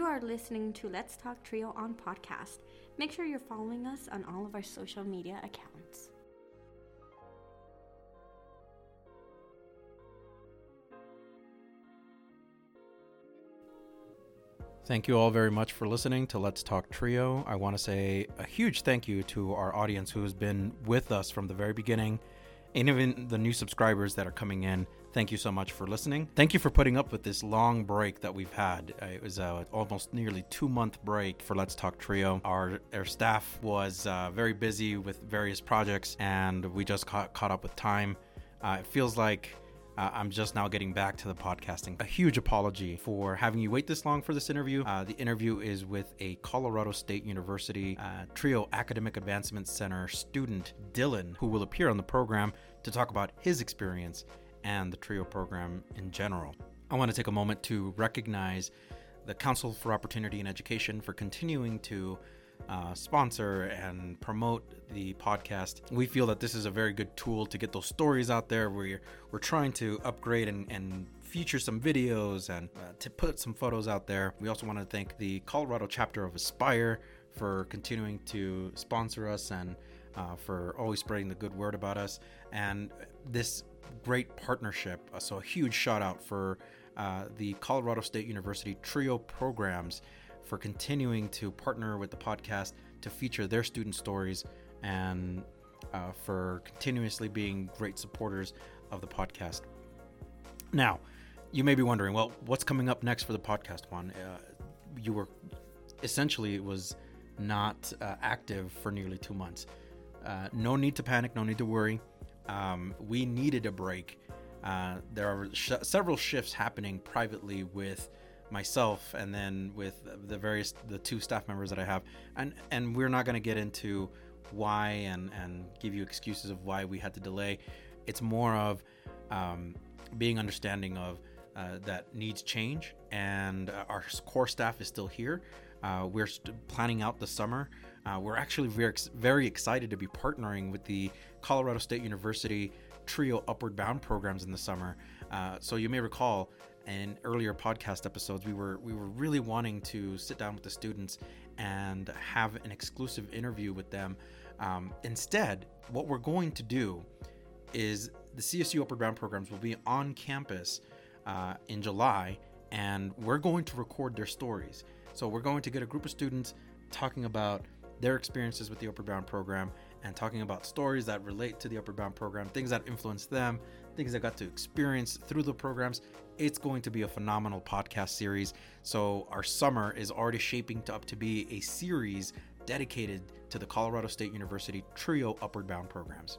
You are listening to Let's Talk Trio on podcast. Make sure you're following us on all of our social media accounts. Thank you all very much for listening to Let's Talk Trio. I want to say a huge thank you to our audience who has been with us from the very beginning, and even the new subscribers that are coming in. Thank you so much for listening. Thank you for putting up with this long break that we've had. Uh, It was uh, almost nearly two month break for Let's Talk Trio. Our our staff was uh, very busy with various projects, and we just caught, caught up with time. Uh, it feels like uh, I'm just now getting back to the podcasting. A huge apology for having you wait this long for this interview. Uh, the interview is with a Colorado State University uh, Trio Academic Advancement Center student, Dylan, who will appear on the program to talk about his experience and the Trio program in general. I want to take a moment to recognize the Council for Opportunity in Education for continuing to uh, sponsor and promote the podcast. We feel that this is a very good tool to get those stories out there. We're we're trying to upgrade and, and feature some videos and uh, to put some photos out there. We also want to thank the Colorado chapter of Aspire for continuing to sponsor us and uh, for always spreading the good word about us and this great partnership. Uh, so a huge shout out for uh, the Colorado State University Trio programs for continuing to partner with the podcast to feature their student stories and uh, for continuously being great supporters of the podcast. Now, you may be wondering, well, what's coming up next for the podcast, Juan? Uh, you were essentially was not uh, active for nearly two months. Uh, no need to panic, no need to worry. Um, we needed a break. Uh, there are sh- several shifts happening privately with myself and then with the various the two staff members that I have. And and we're not going to get into why and and give you excuses of why we had to delay. It's more of um, being understanding of uh, that needs change and uh, our core staff is still here. Uh, we're st- planning out the summer uh, we're actually very, very excited to be partnering with the colorado state university trio upward bound programs in the summer. Uh, so you may recall in earlier podcast episodes we were we were really wanting to sit down with the students and have an exclusive interview with them. Um, instead what we're going to do is the csu upward bound programs will be on campus uh, in july and we're going to record their stories. So we're going to get a group of students talking about their experiences with the Upward Bound program and talking about stories that relate to the Upward Bound program things that influenced them things they got to experience through the programs it's going to be a phenomenal podcast series. So our summer is already shaping up to be a series dedicated to the Colorado State University Trio Upward Bound programs.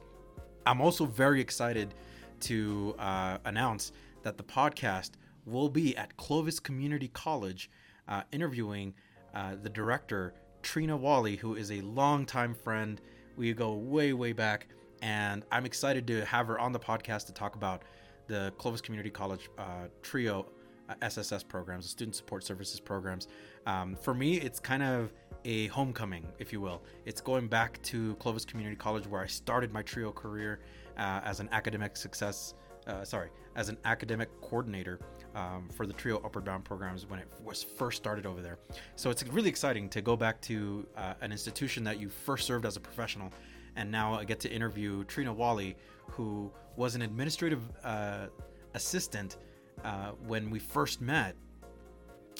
I'm also very excited to uh, announce that the podcast will be at Clovis Community College, uh, interviewing uh, the director Trina Wally, who is a longtime friend. We go way, way back, and I'm excited to have her on the podcast to talk about the Clovis Community College uh, Trio uh, SSS programs, the Student Support Services programs. Um, for me, it's kind of a homecoming, if you will. It's going back to Clovis Community College where I started my trio career uh, as an academic success. Uh, sorry, as an academic coordinator um, for the Trio Upward Bound programs when it was first started over there. So it's really exciting to go back to uh, an institution that you first served as a professional and now I get to interview Trina Wally, who was an administrative uh, assistant uh, when we first met.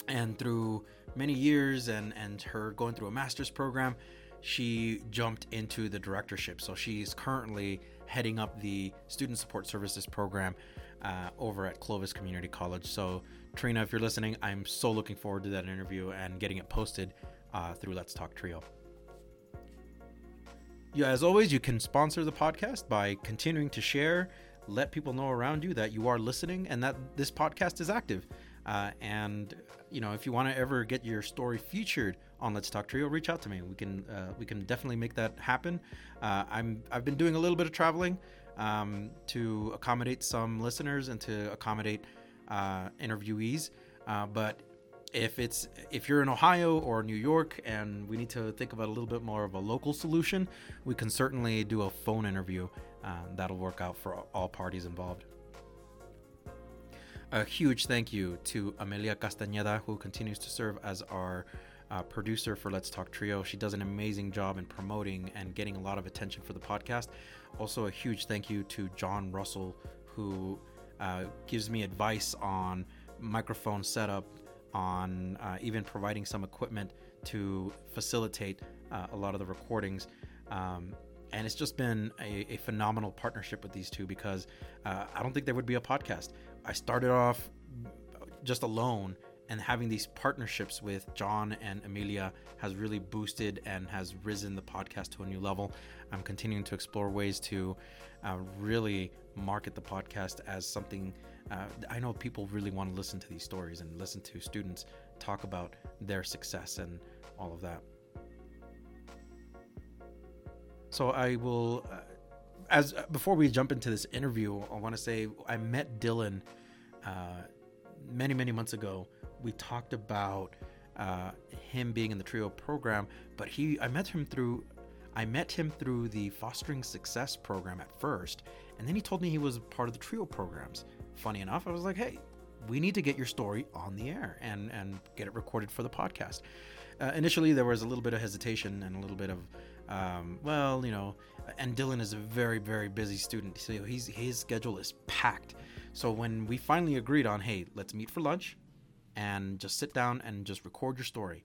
And through many years and, and her going through a master's program, she jumped into the directorship. So she's currently heading up the Student Support Services program uh, over at Clovis Community College. So, Trina, if you're listening, I'm so looking forward to that interview and getting it posted uh, through Let's Talk Trio. Yeah, as always, you can sponsor the podcast by continuing to share, let people know around you that you are listening and that this podcast is active. Uh, and you know, if you want to ever get your story featured on Let's Talk Trio, reach out to me. We can uh, we can definitely make that happen. Uh, I'm I've been doing a little bit of traveling um, to accommodate some listeners and to accommodate uh, interviewees, uh, but if it's if you're in Ohio or New York and we need to think about a little bit more of a local solution, we can certainly do a phone interview. Uh, that'll work out for all parties involved. A huge thank you to Amelia Castañeda, who continues to serve as our uh, producer for Let's Talk Trio. She does an amazing job in promoting and getting a lot of attention for the podcast. Also, a huge thank you to John Russell, who uh, gives me advice on microphone setup, on uh, even providing some equipment to facilitate uh, a lot of the recordings. Um, and it's just been a, a, phenomenal partnership with these two because uh, I don't think there would be a podcast. I started off just alone, and having these partnerships with John and Amelia has really boosted and has risen the podcast to a new level. I'm continuing to explore ways to uh, really market the podcast as something. Uh, I know people really want to listen to these stories and listen to students talk about their success and all of that. So I will, uh, as uh, before we jump into this interview, I want to say I met Dylan uh, many many months ago. We talked about uh, him being in the trio program, but he I met him through I met him through the Fostering Success program at first, and then he told me he was part of the trio programs. Funny enough, I was like, hey, we need to get your story on the air and and get it recorded for the podcast. Uh, initially, there was a little bit of hesitation and a little bit of um, well, you know, and Dylan is a very, very busy student. So he's his schedule is packed. So when we finally agreed on, hey, let's meet for lunch, and just sit down and just record your story.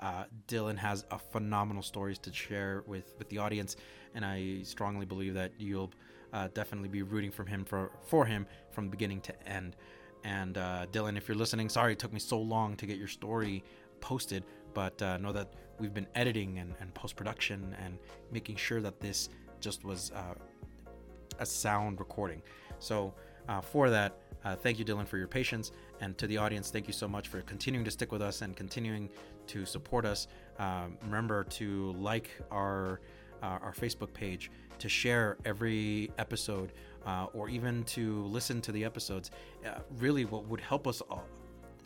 Uh, Dylan has a phenomenal stories to share with with the audience, and I strongly believe that you'll uh, definitely be rooting for him for for him from beginning to end. And uh, Dylan, if you're listening, sorry it took me so long to get your story posted, but uh, know that we've been editing and, and post production and making sure that this just was uh, a sound recording. So, uh, for that, uh, thank you, Dylan, for your patience. And to the audience, thank you so much for continuing to stick with us and continuing to support us. Um, remember to like our uh, our Facebook page, to share every episode, uh, or even to listen to the episodes. Uh, really, what would help us all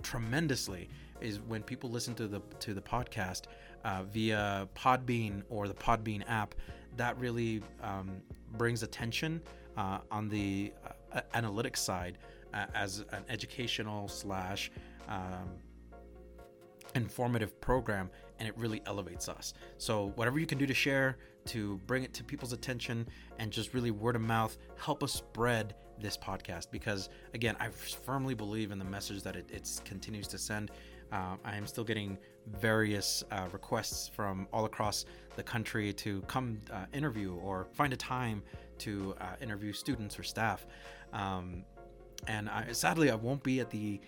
tremendously is when people listen to the to the podcast uh, via Podbean or the Podbean app. That really um, brings attention uh, on the uh, analytics side uh, as an educational slash um, informative program, and it really elevates us. So whatever you can do to share, to bring it to people's attention, and just really word of mouth, help us spread this podcast because again i firmly believe in the message that it continues to send uh, I am still getting various uh, requests from all across the country to come uh, interview or find a time to uh, interview students or staff. Um, and I, sadly, I won't be at the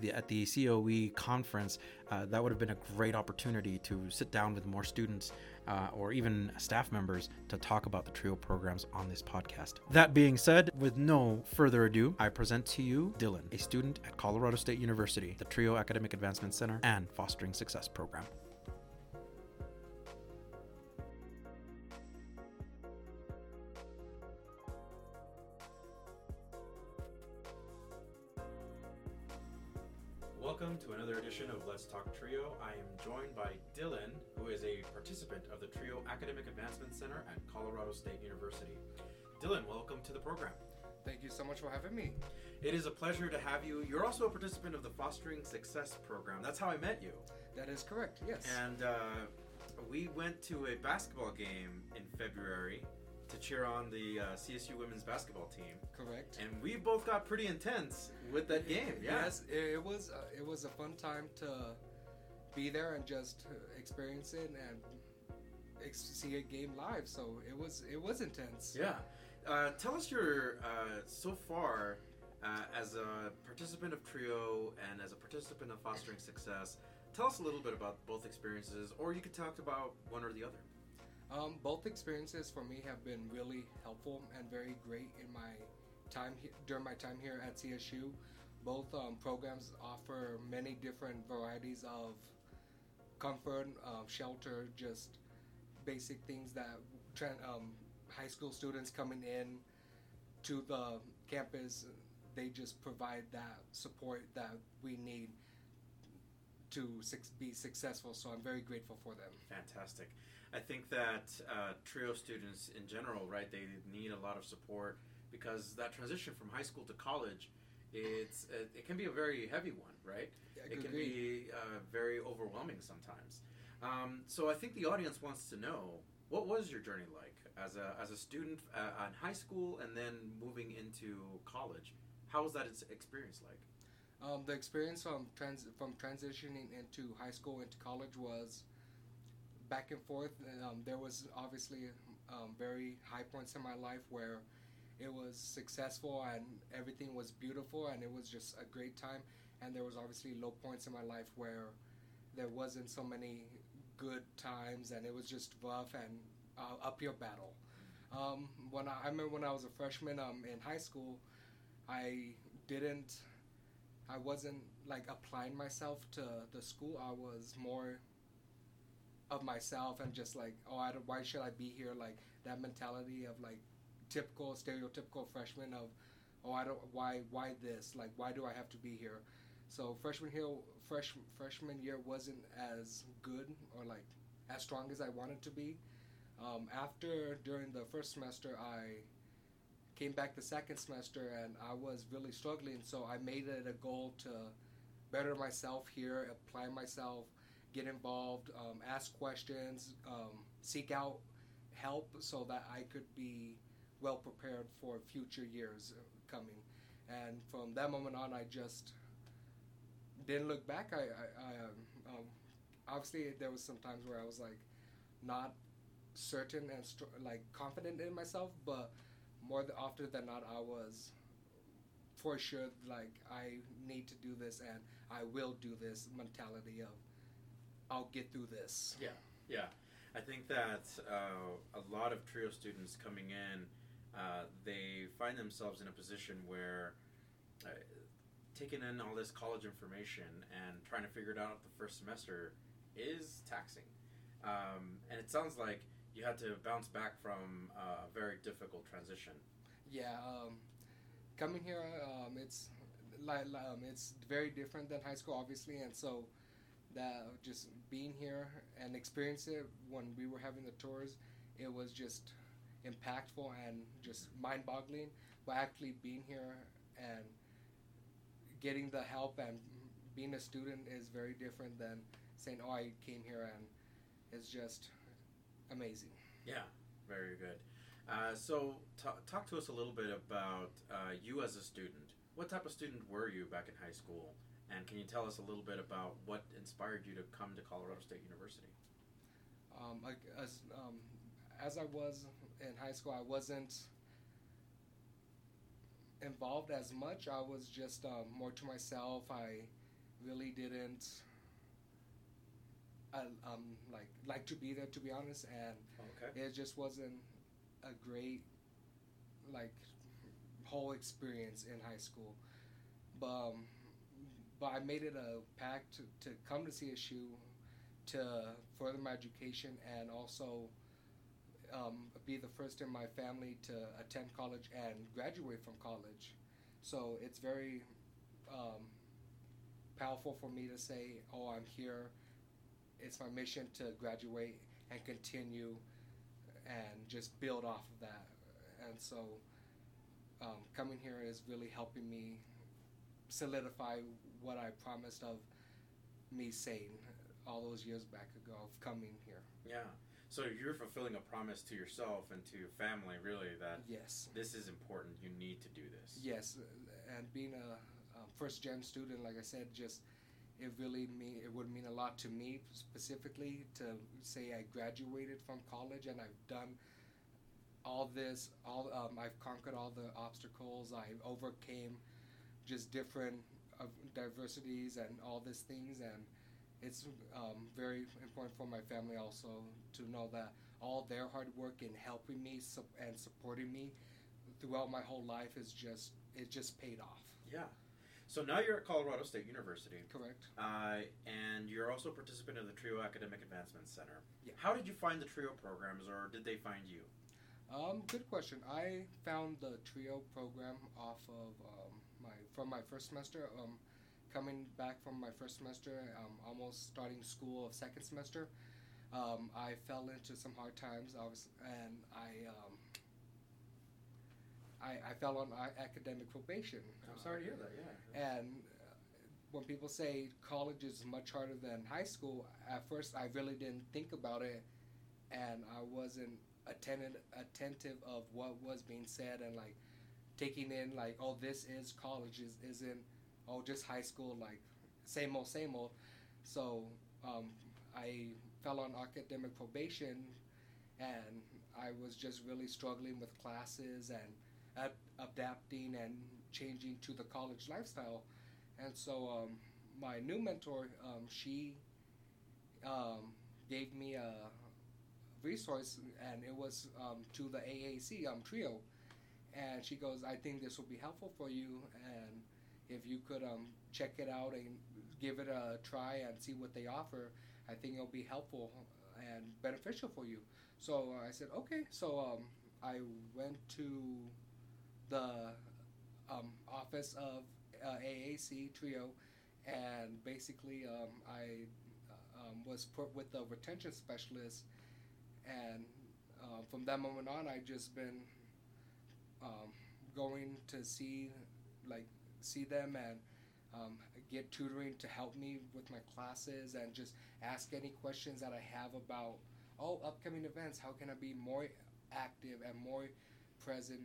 the, at the COE conference, uh, that would have been a great opportunity to sit down with more students uh, or even staff members to talk about the TRIO programs on this podcast. That being said, with no further ado, I present to you Dylan, a student at Colorado State University, the TRIO Academic Advancement Center and Fostering Success Program. To another edition of Let's Talk Trio. I am joined by Dylan, who is a participant of the Trio Academic Advancement Center at Colorado State University. Dylan, welcome to the program. Thank you so much for having me. It is a pleasure to have you. You're also a participant of the Fostering Success Program. That's how I met you. That is correct, yes. And uh, we went to a basketball game in February to cheer on the uh, CSU women's basketball team. Correct. And we both got pretty intense with that game. Yeah. Yes, it was uh, it was a fun time to be there and just experience it and ex- see a game live. So it was it was intense. Yeah. Uh, tell us your uh, so far uh, as a participant of Trio and as a participant of Fostering Success. Tell us a little bit about both experiences, or you could talk about one or the other. Um, both experiences for me have been really helpful and very great in my time he- during my time here at CSU. Both um, programs offer many different varieties of comfort, um, shelter, just basic things that tra- um, high school students coming in to the campus, they just provide that support that we need to su- be successful. So I'm very grateful for them. Fantastic. I think that uh, trio students in general, right, they need a lot of support because that transition from high school to college it's it, it can be a very heavy one, right? Yeah, it can agreed. be uh, very overwhelming sometimes. Um, so I think the audience wants to know what was your journey like as a as a student uh, in high school and then moving into college. How was that experience like? Um, the experience from trans from transitioning into high school into college was back and forth. Um, there was obviously um, very high points in my life where it was successful and everything was beautiful and it was just a great time. And there was obviously low points in my life where there wasn't so many good times and it was just rough and uh, uphill battle. Um, when I, I remember when I was a freshman um, in high school, I didn't I wasn't like applying myself to the school. I was more of myself and just like, oh, I don't, why should I be here? Like that mentality of like typical, stereotypical freshman of, oh, I don't, why, why this? Like, why do I have to be here? So freshman year, fresh freshman year wasn't as good or like as strong as I wanted to be. Um, after during the first semester, I came back the second semester and I was really struggling. So I made it a goal to better myself here, apply myself, get involved, um, ask questions, um, seek out help so that I could be well prepared for future years coming. And from that moment on, I just didn't look back. I, I, I um, um, obviously there was some times where I was like not certain and like confident in myself, but more often than not, I was for sure like I need to do this and I will do this mentality of I'll get through this. Yeah, yeah. I think that uh, a lot of trio students coming in, uh, they find themselves in a position where uh, taking in all this college information and trying to figure it out the first semester is taxing. Um, and it sounds like you had to bounce back from a very difficult transition. Yeah, um, coming here, um, it's like um, it's very different than high school, obviously, and so that just being here and experience it when we were having the tours, it was just impactful and just mind-boggling. But actually being here and getting the help and being a student is very different than saying, "Oh, I came here and it's just amazing." Yeah, very good. Uh, so, ta- talk to us a little bit about uh, you as a student. What type of student were you back in high school? And can you tell us a little bit about what inspired you to come to Colorado State University? Um, like as um, as I was in high school, I wasn't involved as much. I was just um, more to myself. I really didn't. I, um, like like to be there to be honest, and Okay. it just wasn't a great like whole experience in high school. But um, but I made it a pact to, to come to CSU to further my education and also um, be the first in my family to attend college and graduate from college. So it's very um, powerful for me to say, "Oh, I'm here. It's my mission to graduate and continue and just build off of that." And so, um, coming here is really helping me solidify what I promised of me saying all those years back ago of coming here. Yeah. So you're fulfilling a promise to yourself and to your family, really, that Yes. this is important. You need to do this. Yes, and being a um, first gen student, like I said, just it really mean it would mean a lot to me specifically to say I graduated from college and I've done all this. All um, I've conquered all the obstacles. I overcame just different uh, diversities and all these things, and it's um, very important for my family also to know that all their hard work in helping me and supporting me throughout my whole life is just it just paid off. Yeah. So now you're at Colorado State University, Correct. uh, and you're also a participant of the TRIO Academic Advancement Center. Yeah. How did you find the TRIO programs, or did they find you? Um, good question. I found the trio program off of um, my from my first semester. Um, coming back from my first semester, um, almost starting school of second semester, um, I fell into some hard times. I was and I um, I, I fell on academic probation. I'm sorry to hear that. Yeah. And uh, when people say college is much harder than high school, at first I really didn't think about it, and I wasn't attentive attentive of what was being said and like taking in like oh this is college is isn't oh just high school like same old same old. So um, I fell on academic probation, and I was just really struggling with classes and ad- adapting and changing to the college lifestyle. And so um, my new mentor, um, she um, gave me a resource, and it was um, to the AAC um, trio. And she goes, I think this will be helpful for you, and if you could check it out and give it a try and see what they offer, I think it'll be helpful and beneficial for you. So I said, okay. So um, I went to the um, office of uh, AAC Trio, and basically um, I uh, um, was put with the retention specialist, and uh, from that moment on, I just been um, going to see like see them and um, get tutoring to help me with my classes and just ask any questions that I have about oh upcoming events. How can I be more active and more present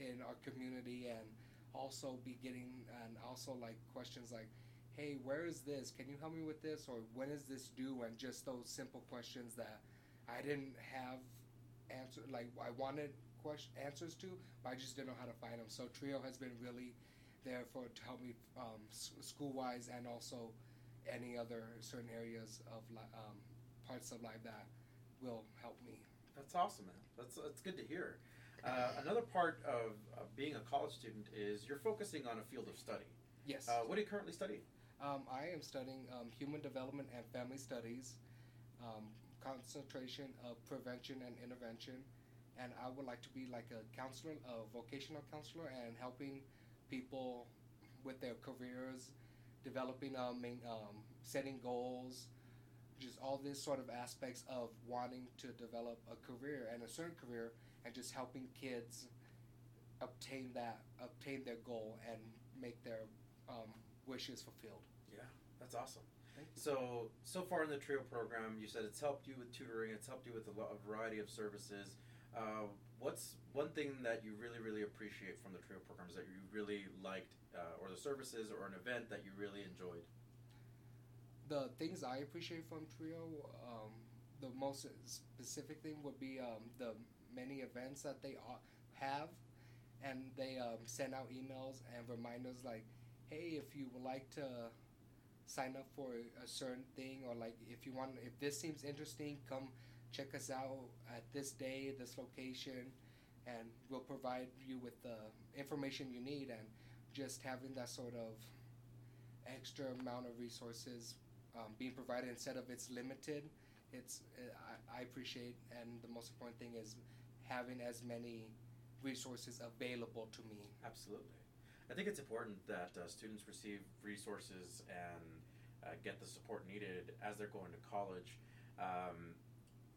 in our community and also be getting and also like questions like hey where is this? Can you help me with this? Or when is this due? And just those simple questions that i didn't have answer like i wanted question answers to but i just didn't know how to find them so trio has been really there for to help me um, school wise and also any other certain areas of li- um, parts of life that will help me. That's awesome, man. That's that's good to hear. Uh, another part of, of being a college student is you're focusing on a field of study. yes Uh, what are you currently studying? Um, I am studying um, human development and family studies, um, concentration of prevention and intervention, and I would like to be like a counselor, a vocational counselor, and helping people with their careers, developing, um, um, setting goals, just all these sort of aspects of wanting to develop a career and a certain career, and just helping kids obtain that, obtain their goal, and make their um, wishes fulfilled. Yeah, that's awesome. So so far in the trio program, you said it's helped you with tutoring. It's helped you with a, lo- a variety of services. Uh, what's one thing that you really really appreciate from the trio programs that you really liked, uh, or the services, or an event that you really enjoyed? the things I appreciate from Trio, um, the most specific thing would be um, the many events that they have, and they um, send out emails and reminders like, "Hey, if you would like to sign up for a certain thing, or like if you want, if this seems interesting, come check us out at this day, this location, and we'll provide you with the information you need." And just having that sort of extra amount of resources um, being provided instead of it's limited. It's I, I appreciate, and the most important thing is having as many resources available to me. Absolutely. I think it's important that uh, students receive resources and uh, get the support needed as they're going to college. Um,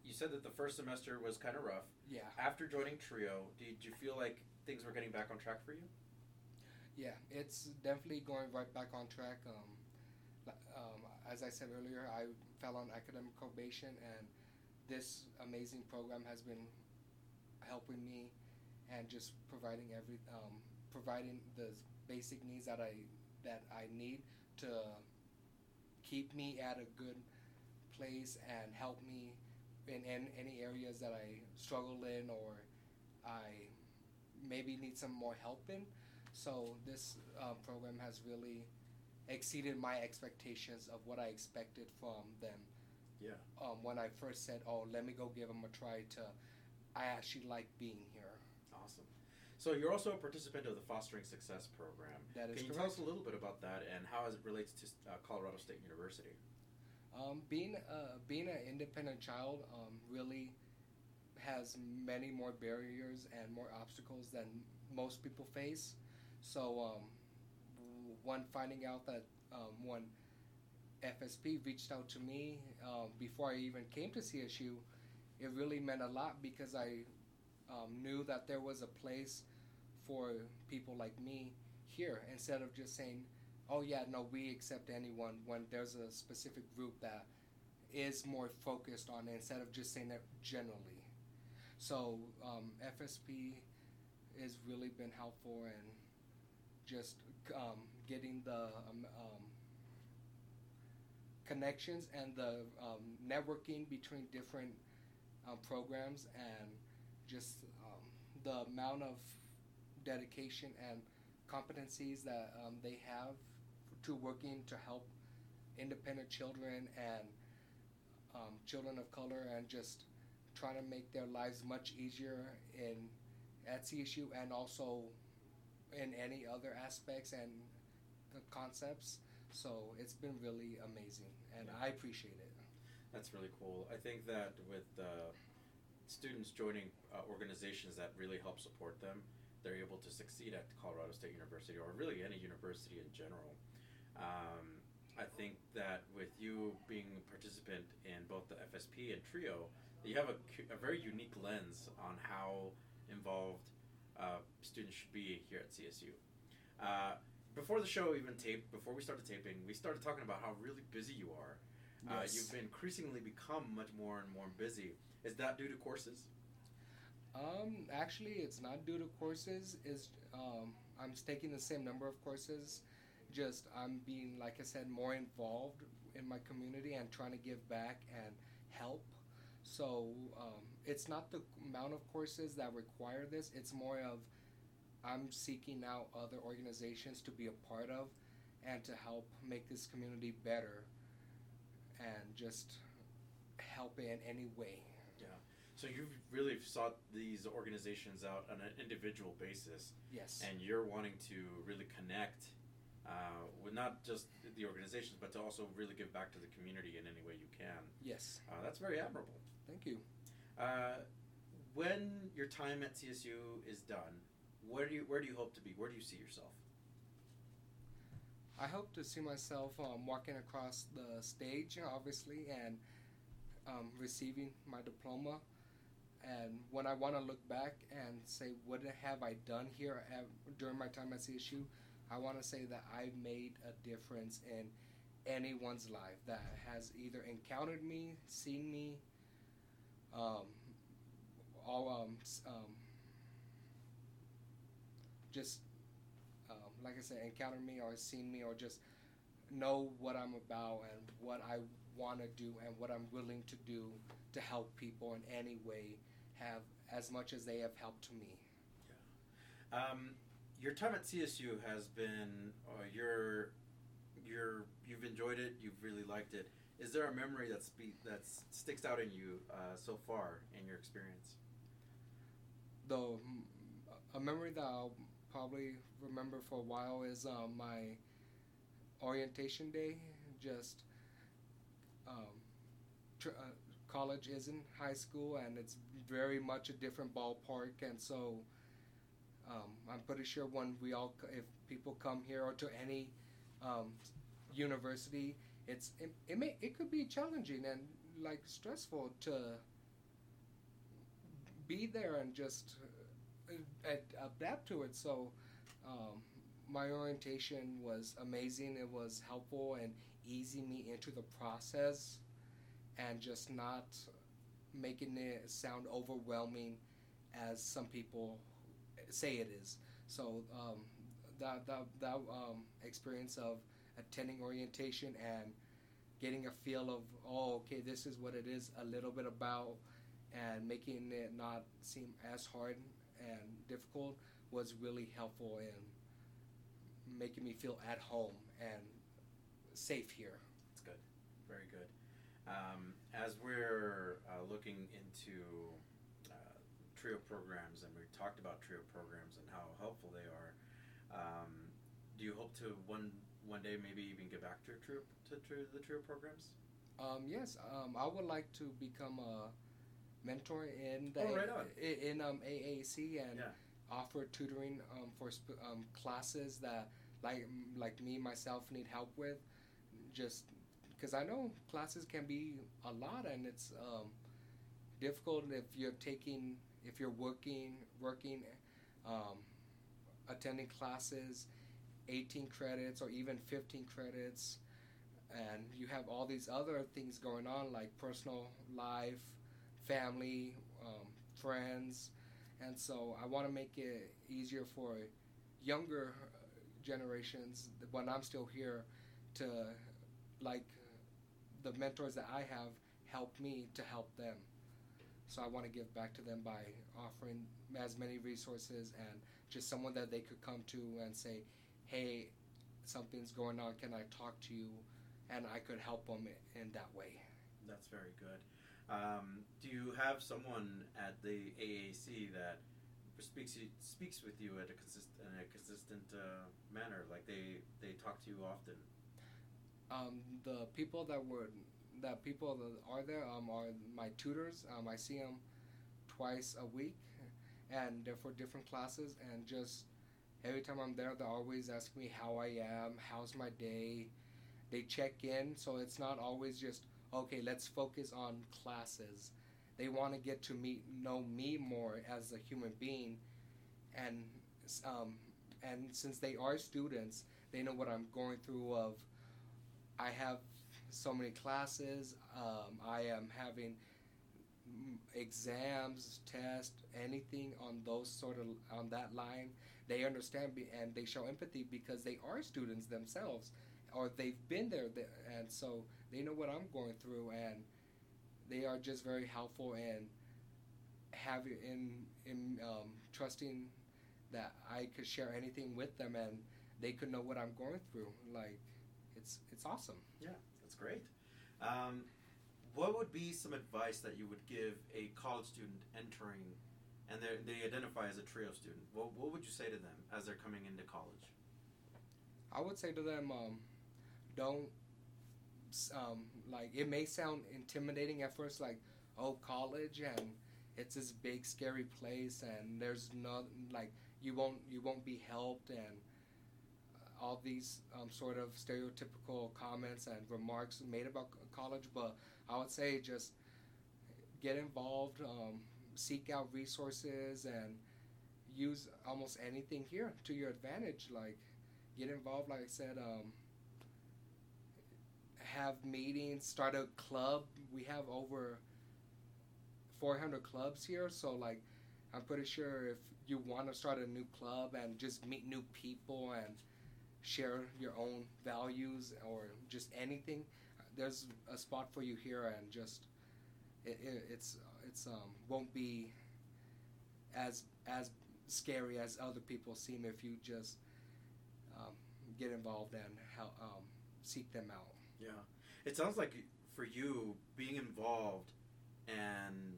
you said that the first semester was kind of rough. Yeah, After joining Trio, did you feel like things were getting back on track for you? yeah, it's definitely going right back on track. Um, um, as I said earlier, I fell on academic probation, and this amazing program has been helping me and just providing every um, providing the basic needs that I that I need to keep me at a good place and help me in, in any areas that I struggle in or I maybe need some more help in. So this uh, program has really exceeded my expectations of what I expected from them. Yeah. Um, when I first said, "Oh, let me go give them a try," to I actually like being here. Awesome. So you're also a participant of the Fostering Success Program. That is Can you tell us a little bit about that and how it relates to uh, Colorado State University? Um, being uh, being an independent child um, really has many more barriers and more obstacles than most people face. So, um, one finding out that um, when FSP reached out to me um, before I even came to CSU, it really meant a lot because I um, knew that there was a place for people like me here instead of just saying, "Oh yeah, no, we accept anyone." When there's a specific group that is more focused on it instead of just saying it generally. So um, FSP has really been helpful in just um, getting the um, um, connections and the um, networking between different um, programs and just um, the amount of dedication and competencies that um, they have to working to help independent children and um, children of color and just trying to make their lives much easier in at CSU and also in any other aspects and concepts. So it's been really amazing, and Yeah. I appreciate it. That's really cool. I think that with uh, students joining uh, organizations that really help support them, they're able to succeed at Colorado State University or really any university in general. Um, I think that with you being a participant in both the FSP and TRIO, you have a, a very unique lens on how involved uh, students should be here at CSU. Uh, before the show even taped, before we started taping, we started talking about how really busy you are. Uh, you've increasingly become much more and more busy. Is that due to courses? Um, actually, it's not due to courses. Is um, I'm taking the same number of courses. Just I'm being, like I said, more involved in my community and trying to give back and help. So um, it's not the amount of courses that require this. It's more of I'm seeking out other organizations to be a part of and to help make this community better and just help in any way. Yeah. So you've really sought these organizations out on an individual basis, Yes. and you're wanting to really connect uh, with not just the organizations, but to also really give back to the community in any way you can. yes. Uh, that's very admirable. Thank you. Uh, when your time at CSU is done, where do you where do you hope to be? Where do you see yourself? I hope to see myself um, walking across the stage, obviously, and um, receiving my diploma. And when I want to look back and say, what have I done here at, during my time at CSU? I want to say that I've made a difference in anyone's life that has either encountered me, seen me, um, all um, um, just um, like I said, encountered me or seen me or just know what I'm about and what I want to do and what I'm willing to do to help people in any way have as much as they have helped me. Um, your time at CSU has been uh, your your you've enjoyed it. You've really liked it. Is there a memory that spe- that sticks out in you uh, so far in your experience? Mm, a memory that I'll probably remember for a while is um, my orientation day. Just um, tr- uh, college isn't high school, and it's very much a different ballpark, and so um, I'm pretty sure when we all, if people come here or to any um, university, it's it, it may it could be challenging and like stressful to be there and just uh, adapt to it. So um, my orientation was amazing. It was helpful and easing me into the process, and just not making it sound overwhelming as some people say it is. So um, that that that um, experience of attending orientation and getting a feel of oh okay this is what it is a little bit about and making it not seem as hard and difficult was really helpful in making me feel at home and safe here. That's good, very good. Um, as we're uh, looking into uh, trio programs, and we talked about trio programs and how helpful they are, um, do you hope to one one day maybe even get back to trio to, to the trio programs? Um, yes, um, I would like to become a mentor in the Oh, right in um, AAC and Yeah. offer tutoring um, for sp- um, classes that like like me myself need help with. Just because I know classes can be a lot and it's um, difficult if you're taking if you're working working um, attending classes, 18 credits or even 15 credits, and you have all these other things going on like personal life, family, um, friends, and so I want to make it easier for younger generations when I'm still here to like the mentors that I have help me to help them. So I want to give back to them by offering as many resources and just someone that they could come to and say, "Hey, something's going on. Can I talk to you?" And I could help them in that way. That's very good. Um, do you have someone at the AAC that speaks speaks with you at a consistent in a consistent uh, manner? Like they they talk to you often. Um, the people that were that people that are there um, are my tutors. Um, I see them twice a week, and they're for different classes. And just every time I'm there, they're always ask me how I am, how's my day. They check in, so it's not always just okay. Let's focus on classes. They want to get to meet know me more as a human being, and um, and since they are students, they know what I'm going through. Of I have so many classes. Um, I am having exams, tests, anything on those sort of on that line. They understand and they show empathy because they are students themselves, or they've been there, and so they know what I'm going through, and they are just very helpful and having in in um, trusting that I could share anything with them and they could know what I'm going through. Like, it's it's awesome. Yeah that's great. Um, what would be some advice that you would give a college student entering, and they identify as a trio student? What, what would you say to them as they're coming into college? I would say to them, um, don't um, like it may sound intimidating at first, like oh college and it's this big scary place and there's no like you won't you won't be helped and all these um, sort of stereotypical comments and remarks made about college, but I would say just get involved, um, seek out resources, and use almost anything here to your advantage. Like, get involved, like I said, um, have meetings, start a club. We have over 400 clubs here, so like, I'm pretty sure if you want to start a new club and just meet new people and share your own values or just anything, there's a spot for you here, and just it, it, it's it's um, won't be as as scary as other people seem if you just um, get involved and help um, seek them out. Yeah, it sounds like for you being involved and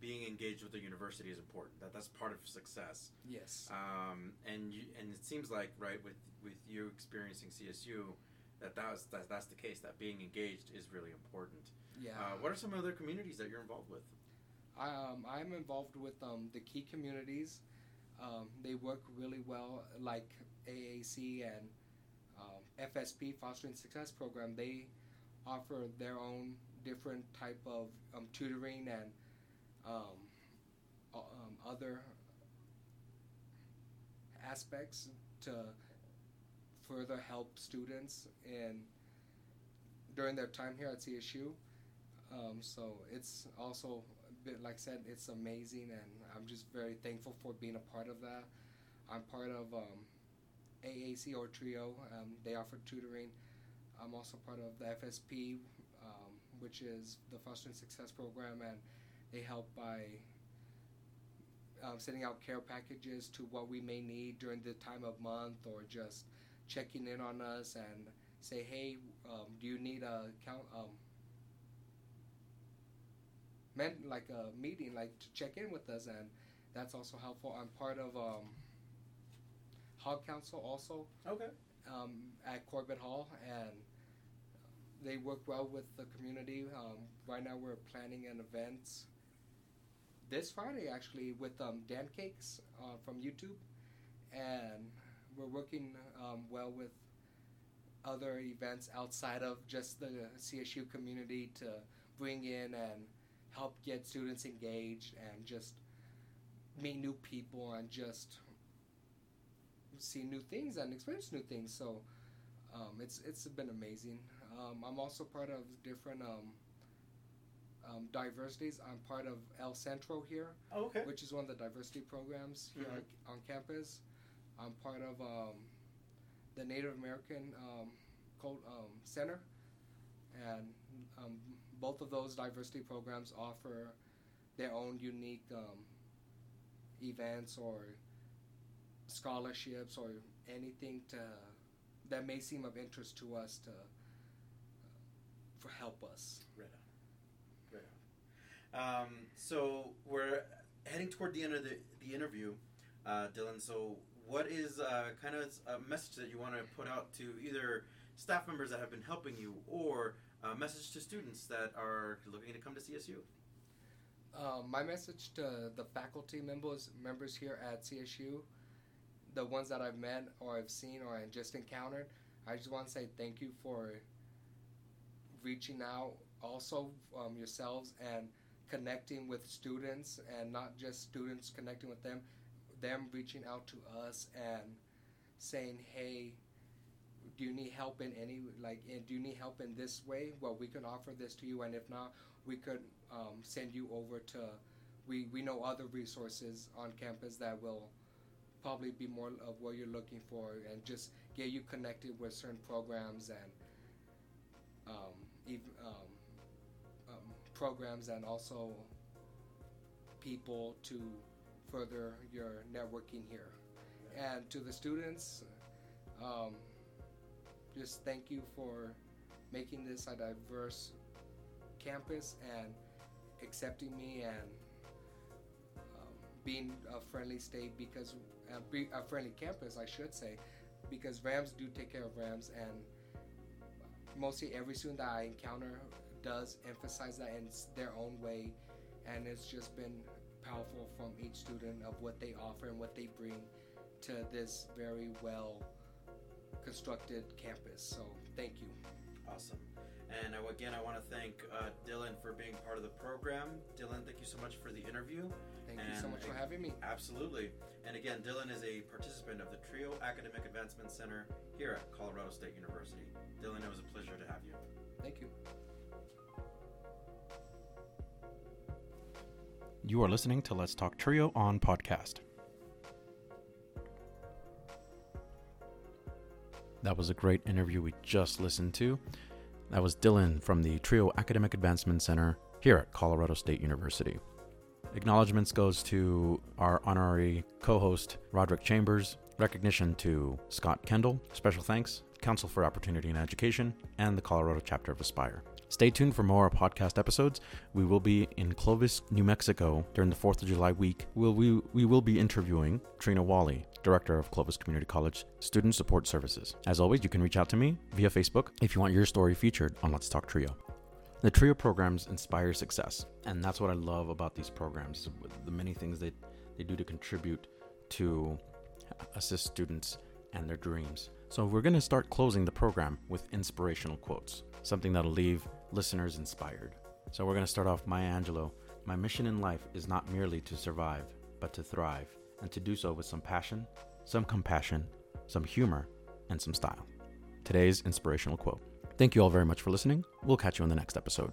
being engaged with the university is important. That that's part of success. Yes. Um, and you, and it seems like right with with you experiencing CSU, that that's that, that's the case. That being engaged is really important. Yeah. Uh, what are some other communities that you're involved with? Um, I'm involved with um, the key communities. Um, they work really well, like AAC and FSP Fostering Success Program. They offer their own different type of um, tutoring and um, other aspects to further help students in during their time here at CSU. Um, so it's also bit like I said, it's amazing, and I'm just very thankful for being a part of that. I'm part of um, AAC or Trio. Um, they offer tutoring. I'm also part of the FSP, um, which is the Fostering Success Program, and they help by um, sending out care packages to what we may need during the time of month or just checking in on us and say, hey, um, do you need a count? Um, meant like a meeting, like to check in with us, and that's also helpful. I'm part of um, Hall Council also. Okay. Um, at Corbett Hall, and they work well with the community. Um, right now, we're planning an event this Friday actually with um, Dan Cakes uh, from YouTube, and we're working um, well with other events outside of just the CSU community to bring in and help get students engaged and just meet new people and just see new things and experience new things. So um, it's it's been amazing. Um, I'm also part of different um, um, diversities. I'm part of El Centro here, Oh, okay. which is one of the diversity programs here Mhm. on, on campus. I'm part of um, the Native American um, Cult, um, Center, and um, both of those diversity programs offer their own unique um, events or scholarships or anything to that may seem of interest to us to uh, for help us. Right on. Right on. Um, so we're heading toward the end of the, the interview, uh, Dylan. So what is uh, kind of a message that you want to put out to either staff members that have been helping you or a message to students that are looking to come to CSU? Um, my message to the faculty members members here at CSU, the ones that I've met or I've seen or I just encountered, I just want to say thank you for reaching out. Also, um, yourselves and connecting with students, and not just students connecting with them, them reaching out to us and saying, "Hey, do you need help in any like? Do you need help in this way? Well, we can offer this to you, and if not, we could um, send you over to we, we know other resources on campus that will probably be more of what you're looking for and just get you connected with certain programs and um, ev- um, um, programs and also people to further your networking here. And to the students um, just thank you for making this a diverse campus and accepting me and um, being a friendly state because be a friendly campus, I should say, because Rams do take care of Rams, and mostly every student that I encounter does emphasize that in their own way, and it's just been powerful from each student of what they offer and what they bring to this very well constructed campus. So thank you. Awesome. And uh, again, I want to thank uh, Dylan for being part of the program. Dylan, thank you so much for the interview. Thank you so much for having me. Absolutely. And again, Dylan is a participant of the TRIO Academic Advancement Center here at Colorado State University. Dylan, it was a pleasure to have you. Thank you. You are listening to Let's Talk Trio on podcast. That was a great interview we just listened to. That was Dylan from the Trio Academic Advancement Center here at Colorado State University. Acknowledgements goes to our honorary co-host Roderick Chambers, recognition to Scott Kendall, special thanks, Council for Opportunity and Education, and the Colorado chapter of Aspire. Stay tuned for more podcast episodes. We will be in Clovis, New Mexico during the 4th of July week. We'll, we, we will be interviewing Trina Wally, Director of Clovis Community College Student Support Services. As always, you can reach out to me via Facebook if you want your story featured on Let's Talk Trio. The TRIO programs inspire success, and that's what I love about these programs the many things that they do to contribute to assist students and their dreams. So, we're going to start closing the program with inspirational quotes, something that'll leave listeners inspired. So, we're going to start off Maya Angelou. My mission in life is not merely to survive, but to thrive, and to do so with some passion, some compassion, some humor, and some style. Today's inspirational quote. Thank you all very much for listening. We'll catch you in the next episode.